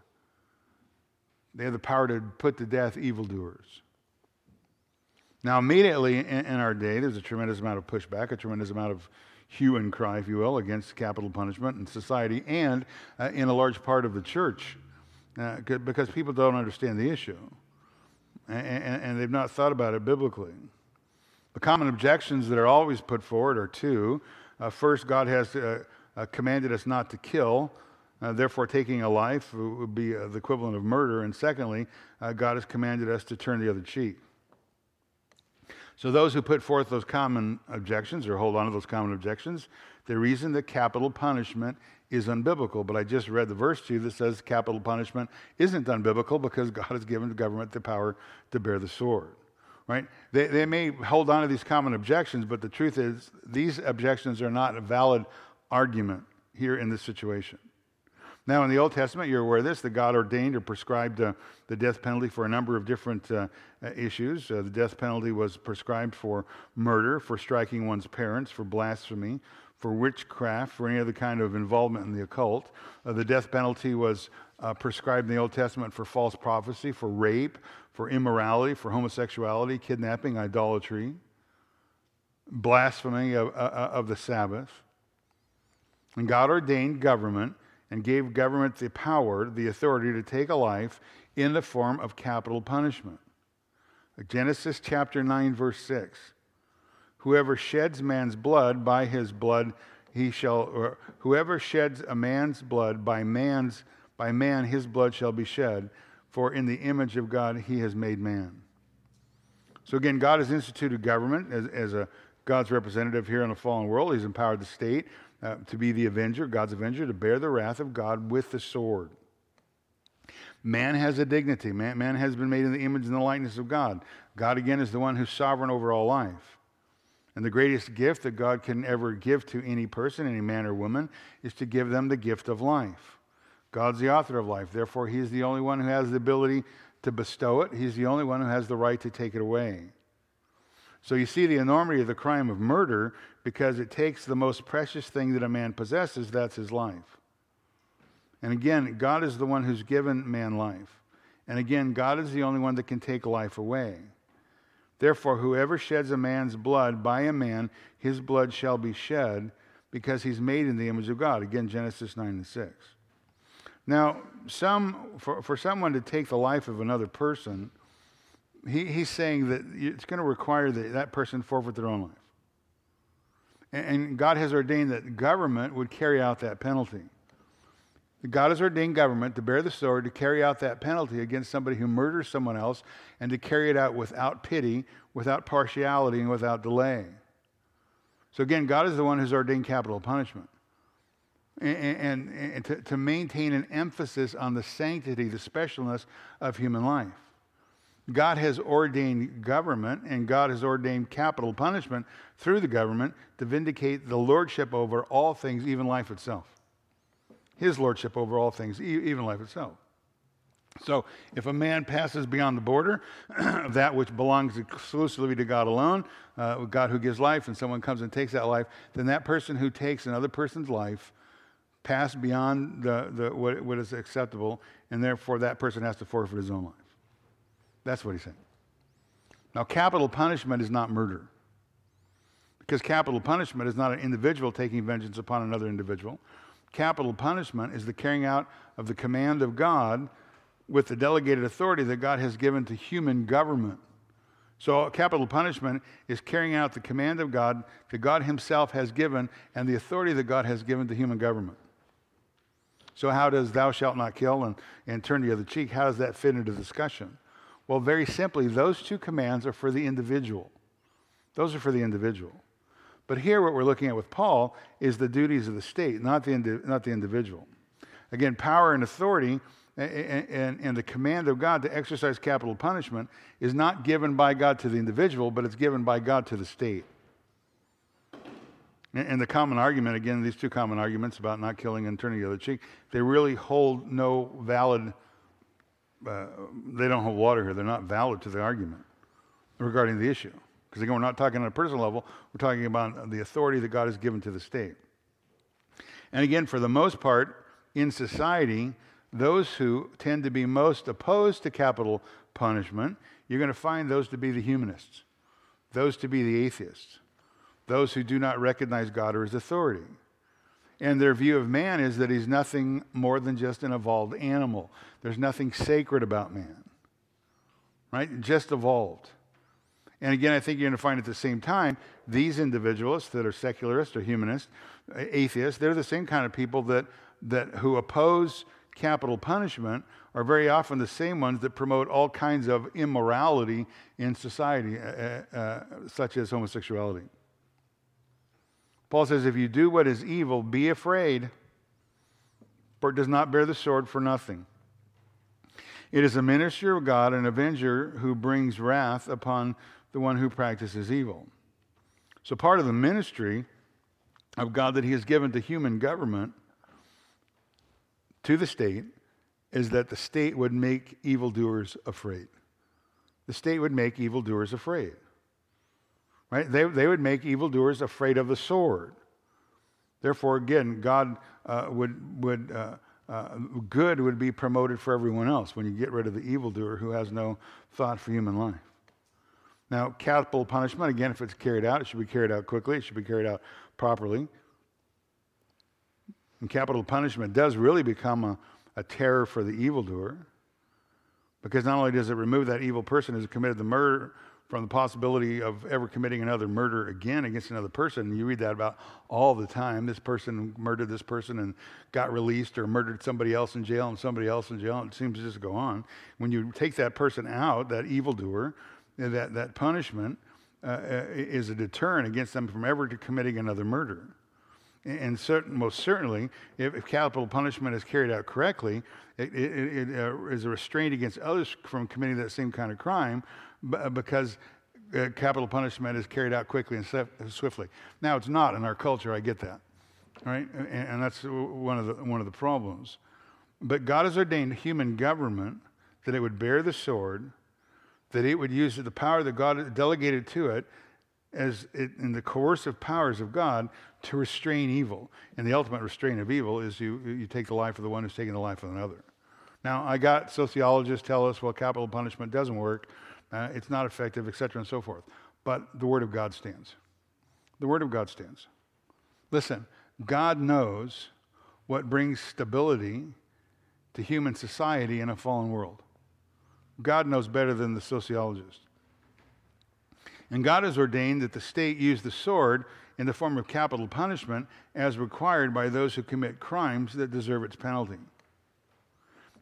They have the power to put to death evildoers. Now, immediately in, our day, there's a tremendous amount of pushback, a tremendous amount of hue and cry, if you will, against capital punishment in society and uh, in a large part of the church uh, because people don't understand the issue and, and, and, they've not thought about it biblically. The common objections that are always put forward are two. Uh, first, God has uh, uh, commanded us not to kill. Uh, therefore, taking a life would be the equivalent of murder. And secondly, God has commanded us to turn the other cheek. So, those who put forth those common objections or hold on to those common objections, the reason that capital punishment is unbiblical. But I just read the verse to you that says capital punishment isn't unbiblical because *laughs* God has given the government the power to bear the sword. Right? They, they may hold on to these common objections, but the truth is, these objections are not a valid argument here in this situation. Now, in the Old Testament, you're aware of this, that God ordained or prescribed uh, the death penalty for a number of different uh, issues. Uh, the death penalty was prescribed for murder, for striking one's parents, for blasphemy, for witchcraft, for any other kind of involvement in the occult. Uh, the death penalty was uh, prescribed in the Old Testament for false prophecy, for rape, for immorality, for homosexuality, kidnapping, idolatry, blasphemy of, uh, uh, of the Sabbath. And God ordained government and gave government the power, the authority to take a life in the form of capital punishment. Genesis chapter 9, verse 6. Whoever sheds man's blood, by his blood he shall, whoever sheds a man's blood, by man's, by man his blood shall be shed, for in the image of God he has made man. So again, God has instituted government as, as a God's representative here in the fallen world. He's empowered the state uh, to be the avenger, God's avenger, to bear the wrath of God with the sword. Man has a dignity. Man, man has been made in the image and the likeness of God. God, again, is the one who's sovereign over all life. And the greatest gift that God can ever give to any person, any man or woman, is to give them the gift of life. God's the author of life. Therefore, He's the only one who has the ability to bestow it, He's the only one who has the right to take it away. So you see the enormity of the crime of murder because it takes the most precious thing that a man possesses, that's his life. And again, God is the one who's given man life. And again, God is the only one that can take life away. Therefore, whoever sheds a man's blood by a man, his blood shall be shed because he's made in the image of God. Again, Genesis 9 and 6. Now, some, for, for someone to take the life of another person, he, he's saying that it's going to require that that person forfeit their own life. And, and God has ordained that government would carry out that penalty. God has ordained government to bear the sword to carry out that penalty against somebody who murders someone else and to carry it out without pity, without partiality, and without delay. So again, God is the one who's ordained capital punishment. And, and, to, to maintain an emphasis on the sanctity, the specialness of human life. God has ordained government and God has ordained capital punishment through the government to vindicate the lordship over all things, even life itself. His lordship over all things, even life itself. So, if a man passes beyond the border of *clears throat* that which belongs exclusively to God alone, uh, God who gives life, and someone comes and takes that life, then that person who takes another person's life passed beyond the, the, what, what is acceptable, and therefore that person has to forfeit his own life. That's what he's saying. Now, capital punishment is not murder. Because capital punishment is not an individual taking vengeance upon another individual. Capital punishment is the carrying out of the command of God with the delegated authority that God has given to human government. So, capital punishment is carrying out the command of God that God Himself has given and the authority that God has given to human government. So, how does thou shalt not kill and, and turn the other cheek, how does that fit into discussion? Well, very simply, those two commands are for the individual. Those are for the individual. But here, what we're looking at with Paul is the duties of the state, not the, indi- not the individual. Again, power and authority and, and, and, the command of God to exercise capital punishment is not given by God to the individual, but it's given by God to the state. And, the common argument, again, these two common arguments about not killing and turning the other cheek, they really hold no valid uh, they don't hold water here. They're not valid to the argument regarding the issue. Because again, we're not talking on a personal level, we're talking about the authority that God has given to the state. And again, for the most part, in society, those who tend to be most opposed to capital punishment, you're going to find those to be the humanists, those to be the atheists, those who do not recognize God or his authority. And their view of man is that he's nothing more than just an evolved animal. There's nothing sacred about man, right? Just evolved. And again, I think you're going to find at the same time, these individualists that are secularists or humanists, atheists, they're the same kind of people that, that who oppose capital punishment are very often the same ones that promote all kinds of immorality in society, uh, uh, uh such as homosexuality. Paul says, If you do what is evil, be afraid, for it does not bear the sword for nothing. It is a minister of God, an avenger who brings wrath upon the one who practices evil. So, part of the ministry of God that He has given to human government to the state is that the state would make evildoers afraid. The state would make evildoers afraid. Right? They, they would make evildoers afraid of the sword. Therefore, again, God uh, would, would uh, uh, good would be promoted for everyone else when you get rid of the evildoer who has no thought for human life. Now, capital punishment, again, if it's carried out, it should be carried out quickly, it should be carried out properly. And capital punishment does really become a, a terror for the evildoer because not only does it remove that evil person who's committed the murder from the possibility of ever committing another murder again against another person. You read that about all the time. This person murdered this person and got released, or murdered somebody else in jail and somebody else in jail. It seems to just go on. When you take that person out, that evildoer, that, that punishment uh, is a deterrent against them from ever committing another murder. And certain, most certainly, if, if, capital punishment is carried out correctly, it, it, it uh, is a restraint against others from committing that same kind of crime because uh, capital punishment is carried out quickly and swiftly. Now, it's not in our culture, I get that. Right? And, and that's one of, the, one of the problems. But God has ordained human government that it would bear the sword that it would use the power that God delegated to it as it, in the coercive powers of God to restrain evil. And the ultimate restraint of evil is you, you take the life of the one who's taking the life of another. Now, I got sociologists tell us, well, capital punishment doesn't work, uh, it's not effective, etc., and so forth. But the Word of God stands. The Word of God stands. Listen, God knows what brings stability to human society in a fallen world. God knows better than the sociologist. And God has ordained that the state use the sword in the form of capital punishment as required by those who commit crimes that deserve its penalty.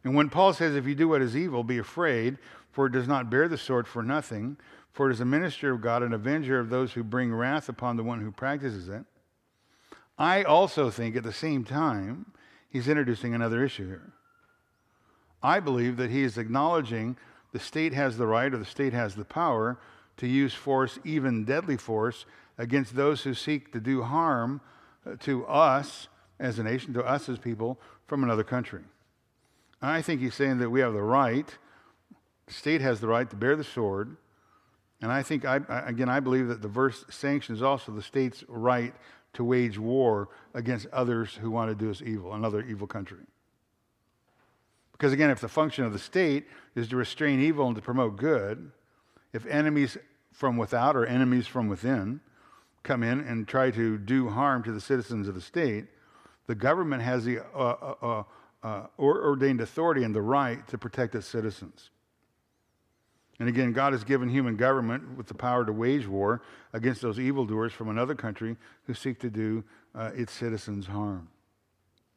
And when Paul says, If you do what is evil, be afraid, for it does not bear the sword for nothing, for it is a minister of God, an avenger of those who bring wrath upon the one who practices it. I also think at the same time, he's introducing another issue here. I believe that he is acknowledging the state has the right or the state has the power to use force, even deadly force, against those who seek to do harm uh, to us as a nation, to us as people from another country. I think he's saying that we have the right, state has the right to bear the sword. And I think, I, again, I believe that the verse sanctions also the state's right to wage war against others who want to do us evil, another evil country. Because again, if the function of the state is to restrain evil and to promote good, if enemies from without or enemies from within come in and try to do harm to the citizens of the state, the government has the uh, uh, uh, uh ordained authority and the right to protect its citizens. And again, God has given human government with the power to wage war against those evildoers from another country who seek to do uh, its citizens harm.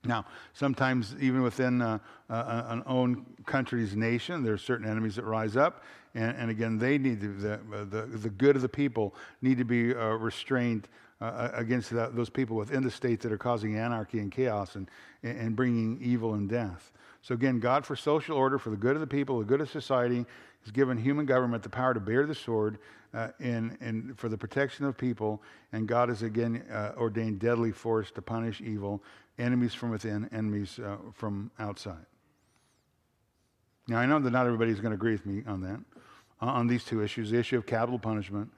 Now, sometimes even within uh, uh, an own country's nation, there are certain enemies that rise up, and, and again, they need to, the, uh, the, the good of the people need to be uh, restrained uh, uh, against that, those people within the state that are causing anarchy and chaos and, and bringing evil and death. So again, God for social order, for the good of the people, the good of society, has given human government the power to bear the sword uh, in, in, for the protection of people, and God has again uh, ordained deadly force to punish evil enemies from within, enemies uh, from outside. Now, I know that not everybody's going to agree with me on that, uh, on these two issues the issue of capital punishment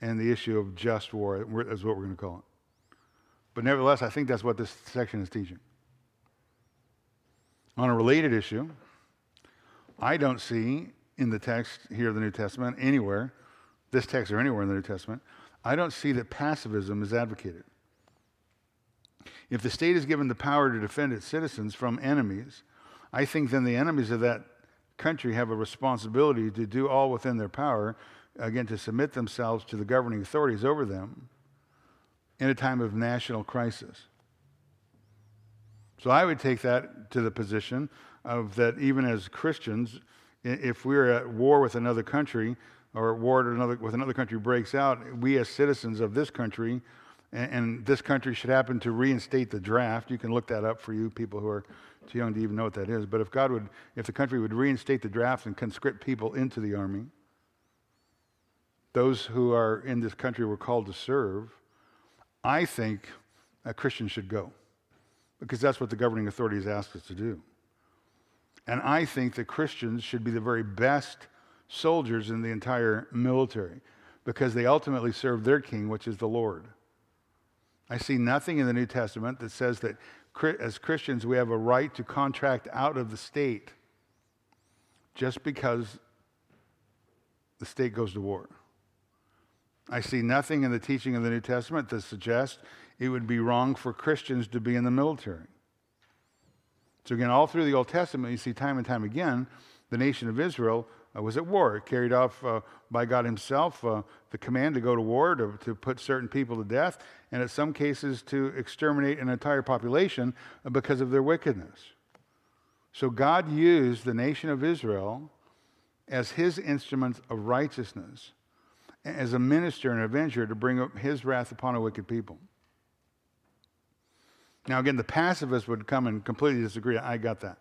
and the issue of just war, is what we're going to call it. But nevertheless, I think that's what this section is teaching. On a related issue, I don't see in the text here of the New Testament anywhere, this text or anywhere in the New Testament, I don't see that pacifism is advocated. If the state is given the power to defend its citizens from enemies, I think then the enemies of that country have a responsibility to do all within their power, again, to submit themselves to the governing authorities over them in a time of national crisis. So I would take that to the position of that even as Christians, if we're at war with another country or war another, with another country breaks out, we as citizens of this country and, and this country should happen to reinstate the draft. You can look that up for you people who are too young to even know what that is. But if God would, if the country would reinstate the draft and conscript people into the army, those who are in this country were called to serve, I think a Christian should go because that's what the governing authority authorities asked us to do. And I think that Christians should be the very best soldiers in the entire military because they ultimately serve their king, which is the Lord. I see nothing in the New Testament that says that as Christians we have a right to contract out of the state just because the state goes to war. I see nothing in the teaching of the New Testament that suggests it would be wrong for Christians to be in the military. So, again, all through the Old Testament, you see time and time again the nation of Israel uh, was at war, carried off uh, by God Himself uh, the command to go to war, to, to put certain people to death, and in some cases to exterminate an entire population uh, because of their wickedness. So, God used the nation of Israel as His instruments of righteousness, as a minister and avenger to bring His wrath upon a wicked people. Now, again, the pacifists would come and completely disagree. I got that.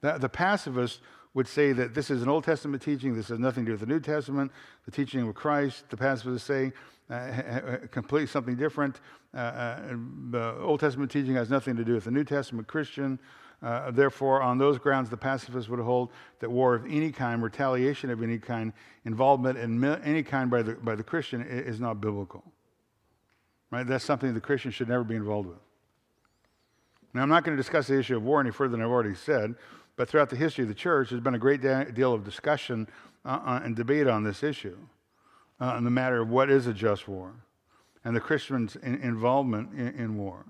The, the pacifists would say that this is an Old Testament teaching, this has nothing to do with the New Testament, the teaching of Christ. The pacifists say uh, completely something different. Uh, uh, the Old Testament teaching has nothing to do with the New Testament Christian. Uh, therefore, on those grounds, the pacifists would hold that war of any kind, retaliation of any kind, involvement in any kind by the, by the Christian is not biblical. Right? That's something the Christian should never be involved with. Now, I'm not going to discuss the issue of war any further than I've already said, but throughout the history of the church, there's been a great deal of discussion uh, uh, and debate on this issue, uh, on the matter of what is a just war and the Christians' in- involvement in, in war.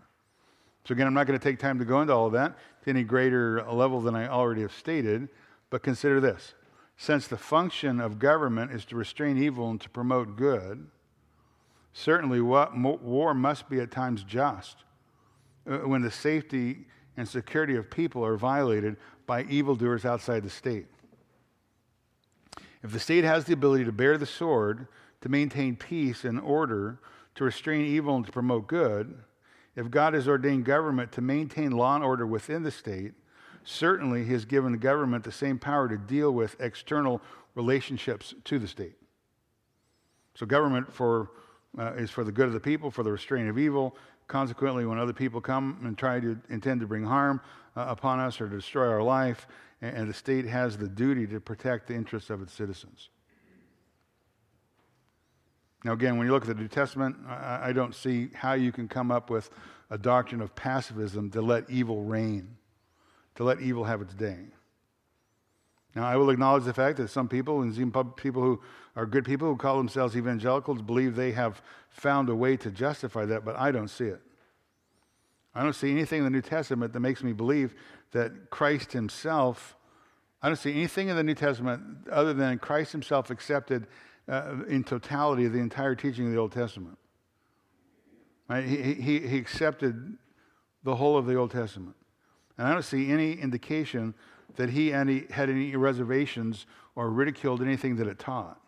So, again, I'm not going to take time to go into all of that to any greater level than I already have stated, but consider this. Since the function of government is to restrain evil and to promote good, certainly war must be at times just when the safety and security of people are violated by evildoers outside the state. If the state has the ability to bear the sword, to maintain peace and order, to restrain evil and to promote good, if God has ordained government to maintain law and order within the state, certainly He has given the government the same power to deal with external relationships to the state. So, government for, uh, is for the good of the people, for the restraint of evil, Consequently, when other people come and try to intend to bring harm uh, upon us or destroy our life, and, and the state has the duty to protect the interests of its citizens. Now, again, when you look at the New Testament, I, I don't see how you can come up with a doctrine of pacifism to let evil reign, to let evil have its day. Now, I will acknowledge the fact that some people, and even people who are good people who call themselves evangelicals, believe they have found a way to justify that, but I don't see it. I don't see anything in the New Testament that makes me believe that Christ himself, I don't see anything in the New Testament other than Christ himself accepted uh, in totality the entire teaching of the Old Testament. Right? He, he, he accepted the whole of the Old Testament. And I don't see any indication that he any, had any reservations or ridiculed anything that it taught.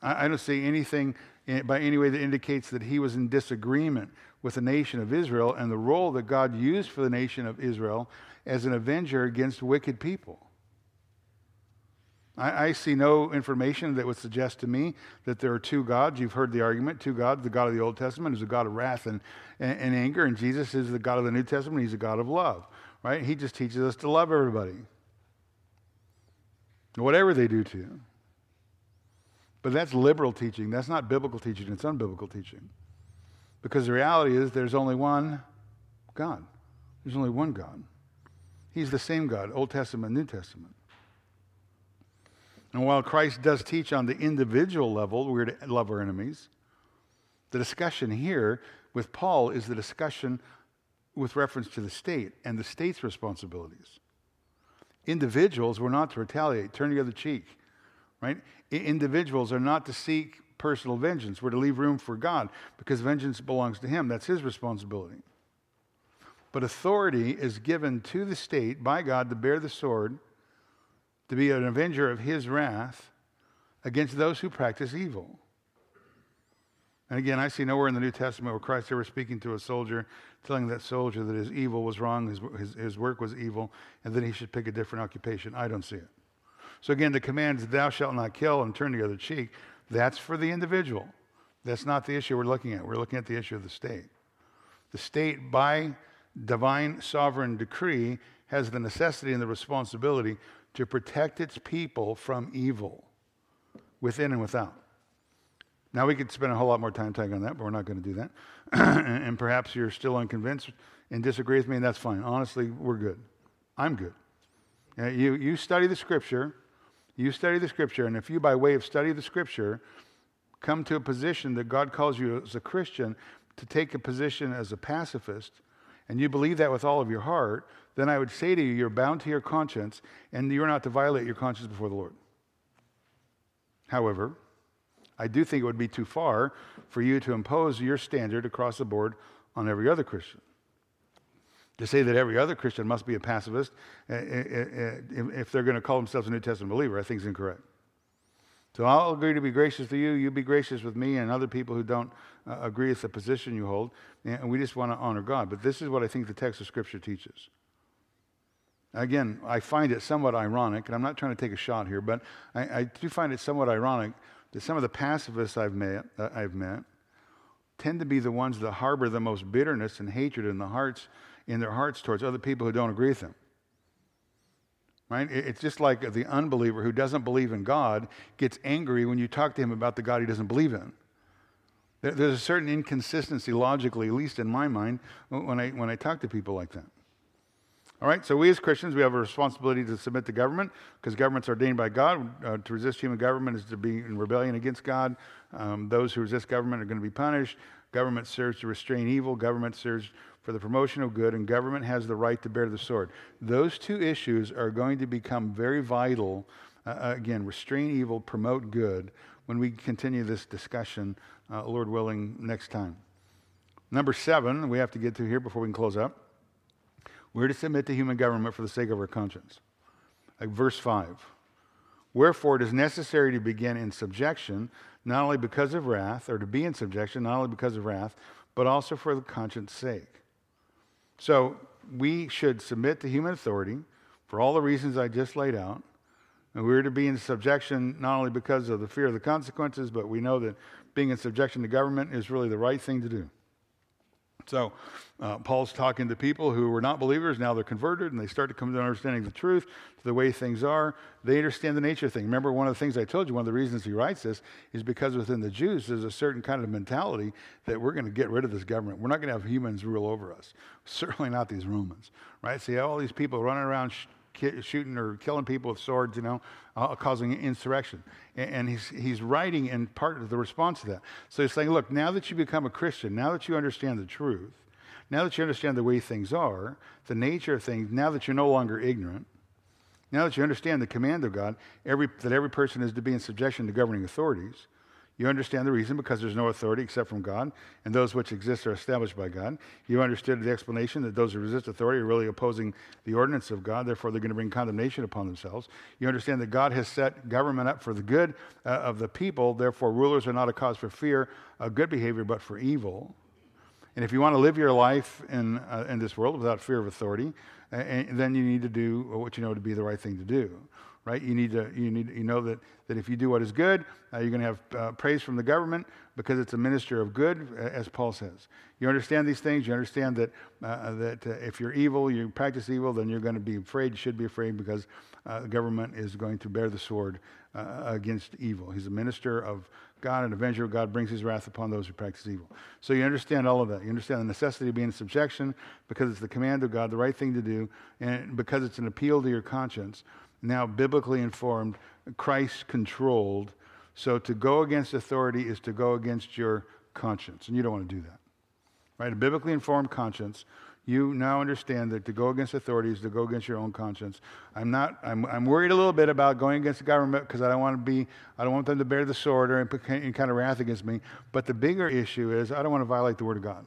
I, I don't see anything in, by any way that indicates that he was in disagreement with the nation of Israel and the role that God used for the nation of Israel as an avenger against wicked people. I, I, see no information that would suggest to me that there are two gods. You've heard the argument two gods. The God of the Old Testament is a God of wrath and, and, and anger, and Jesus is the God of the New Testament. He's a God of love right? He just teaches us to love everybody, whatever they do to you. But that's liberal teaching. That's not biblical teaching. It's unbiblical teaching. Because the reality is there's only one God. There's only one God. He's the same God, Old Testament, New Testament. And while Christ does teach on the individual level, we're to love our enemies, the discussion here with Paul is the discussion with reference to the state and the state's responsibilities. Individuals were not to retaliate, turn the other cheek, right? I- individuals are not to seek personal vengeance. We're to leave room for God because vengeance belongs to Him. That's His responsibility. But authority is given to the state by God to bear the sword, to be an avenger of His wrath against those who practice evil. And again, I see nowhere in the New Testament where Christ ever speaking to a soldier, telling that soldier that his evil was wrong, his, his, his work was evil, and then he should pick a different occupation. I don't see it. So again, the commands, thou shalt not kill and turn the other cheek, that's for the individual. That's not the issue we're looking at. We're looking at the issue of the state. The state, by divine sovereign decree, has the necessity and the responsibility to protect its people from evil, within and without. Now, we could spend a whole lot more time talking on that, but we're not going to do that. *clears throat* and, and perhaps you're still unconvinced and disagree with me, and that's fine. Honestly, we're good. I'm good. Uh, you, you study the scripture, you study the scripture, and if you, by way of study of the scripture, come to a position that God calls you as a Christian to take a position as a pacifist, and you believe that with all of your heart, then I would say to you, you're bound to your conscience, and you're not to violate your conscience before the Lord. However, I do think it would be too far for you to impose your standard across the board on every other Christian. To say that every other Christian must be a pacifist eh, eh, eh, if they're going to call themselves a New Testament believer, I think is incorrect. So I'll agree to be gracious to you. You be gracious with me and other people who don't uh, agree with the position you hold. And we just want to honor God. But this is what I think the text of Scripture teaches. Again, I find it somewhat ironic, and I'm not trying to take a shot here, but I, I do find it somewhat ironic that some of the pacifists I've met, uh, I've met tend to be the ones that harbor the most bitterness and hatred in the hearts in their hearts towards other people who don't agree with them. Right? It's just like the unbeliever who doesn't believe in God gets angry when you talk to him about the God he doesn't believe in. There's a certain inconsistency logically, at least in my mind, when I, when I talk to people like that. All right, so we as Christians, we have a responsibility to submit to government because government's ordained by God. Uh, to resist human government is to be in rebellion against God. Um, those who resist government are going to be punished. Government serves to restrain evil. Government serves for the promotion of good, and government has the right to bear the sword. Those two issues are going to become very vital. Uh, uh again, restrain evil, promote good, when we continue this discussion, uh, Lord willing, next time. Number seven, we have to get to here before we can close up. We're to submit to human government for the sake of our conscience. Like verse 5. Wherefore it is necessary to begin in subjection, not only because of wrath, or to be in subjection, not only because of wrath, but also for the conscience sake. So we should submit to human authority for all the reasons I just laid out. And we're to be in subjection not only because of the fear of the consequences, but we know that being in subjection to government is really the right thing to do. So, uh, Paul's talking to people who were not believers. Now they're converted and they start to come to understanding the truth, to the way things are. They understand the nature of things. Remember, one of the things I told you, one of the reasons he writes this is because within the Jews, there's a certain kind of mentality that we're going to get rid of this government. We're not going to have humans rule over us. *laughs* Certainly not these Romans, right? See, all these people running around shooting or killing people with swords, you know, uh, causing insurrection. And, and, he's, he's writing in part of the response to that. So he's saying, look, now that you become a Christian, now that you understand the truth, now that you understand the way things are, the nature of things, now that you're no longer ignorant, now that you understand the command of God, every, that every person is to be in subjection to governing authorities, you understand the reason because there's no authority except from God, and those which exist are established by God. You understood the explanation that those who resist authority are really opposing the ordinance of God, therefore they're going to bring condemnation upon themselves. You understand that God has set government up for the good uh, of the people, therefore rulers are not a cause for fear of good behavior, but for evil. And if you want to live your life in, uh, in this world without fear of authority, uh, then you need to do what you know to be the right thing to do right? You need to you need you know that that if you do what is good, uh, you're going to have uh, praise from the government because it's a minister of good, as Paul says. You understand these things. You understand that uh, that uh, if you're evil, you practice evil, then you're going to be afraid. You should be afraid because uh, the government is going to bear the sword uh, against evil. He's a minister of God, an avenger of God, brings his wrath upon those who practice evil. So you understand all of that. You understand the necessity of being in subjection because it's the command of God, the right thing to do, and because it's an appeal to your conscience now biblically informed, Christ controlled. So to go against authority is to go against your conscience, and you don't want to do that. Right? A biblically informed conscience, you now understand that to go against authority is to go against your own conscience. I'm not, I'm, I'm worried a little bit about going against the government because I don't want to be, I don't want them to bear the sword or any kind of wrath against me. But the bigger issue is I don't want to violate the word of God.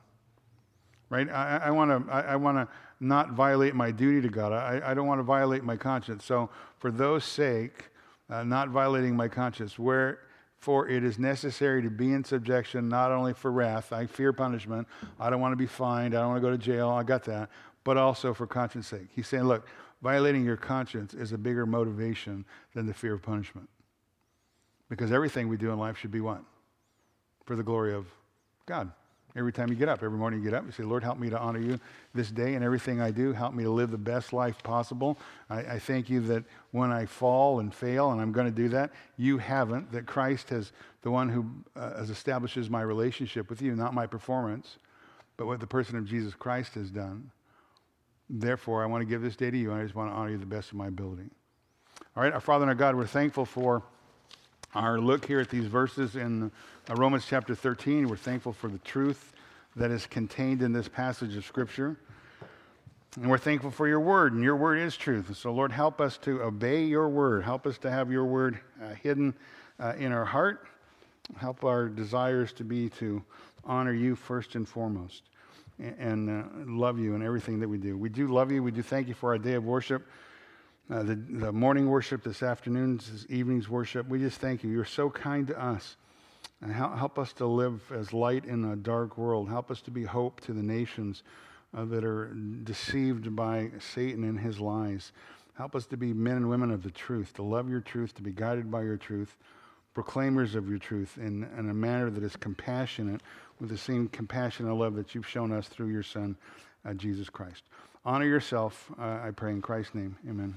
Right? I, want to, I, I want to, not violate my duty to God. I, I don't want to violate my conscience. So, for those sake, uh, not violating my conscience, wherefore it is necessary to be in subjection not only for wrath, I fear punishment, I don't want to be fined, I don't want to go to jail, I got that, but also for conscience sake. He's saying, look, violating your conscience is a bigger motivation than the fear of punishment. Because everything we do in life should be what? For the glory of God. Every time you get up, every morning you get up, you say, Lord, help me to honor you this day and everything I do. Help me to live the best life possible. I, I thank you that when I fall and fail, and I'm going to do that, you haven't, that Christ has, the one who uh, establishes my relationship with you, not my performance, but what the person of Jesus Christ has done. Therefore, I want to give this day to you, and I just want to honor you the best of my ability. All right, our Father and our God, we're thankful for our look here at these verses in uh, Romans chapter 13. We're thankful for the truth that is contained in this passage of Scripture. And we're thankful for your word, and your word is truth. So, Lord, help us to obey your word. Help us to have your word uh, hidden uh, in our heart. Help our desires to be to honor you first and foremost and, and uh, love you in everything that we do. We do love you. We do thank you for our day of worship uh, the, the morning worship this afternoon's, this evening's worship. We just thank you. You're so kind to us. And help, us to live as light in a dark world. Help us to be hope to the nations uh, that are deceived by Satan and his lies. Help us to be men and women of the truth, to love your truth, to be guided by your truth, proclaimers of your truth in, in a manner that is compassionate with the same compassion and love that you've shown us through your Son, uh, Jesus Christ. Honor yourself, uh, I pray in Christ's name. Amen.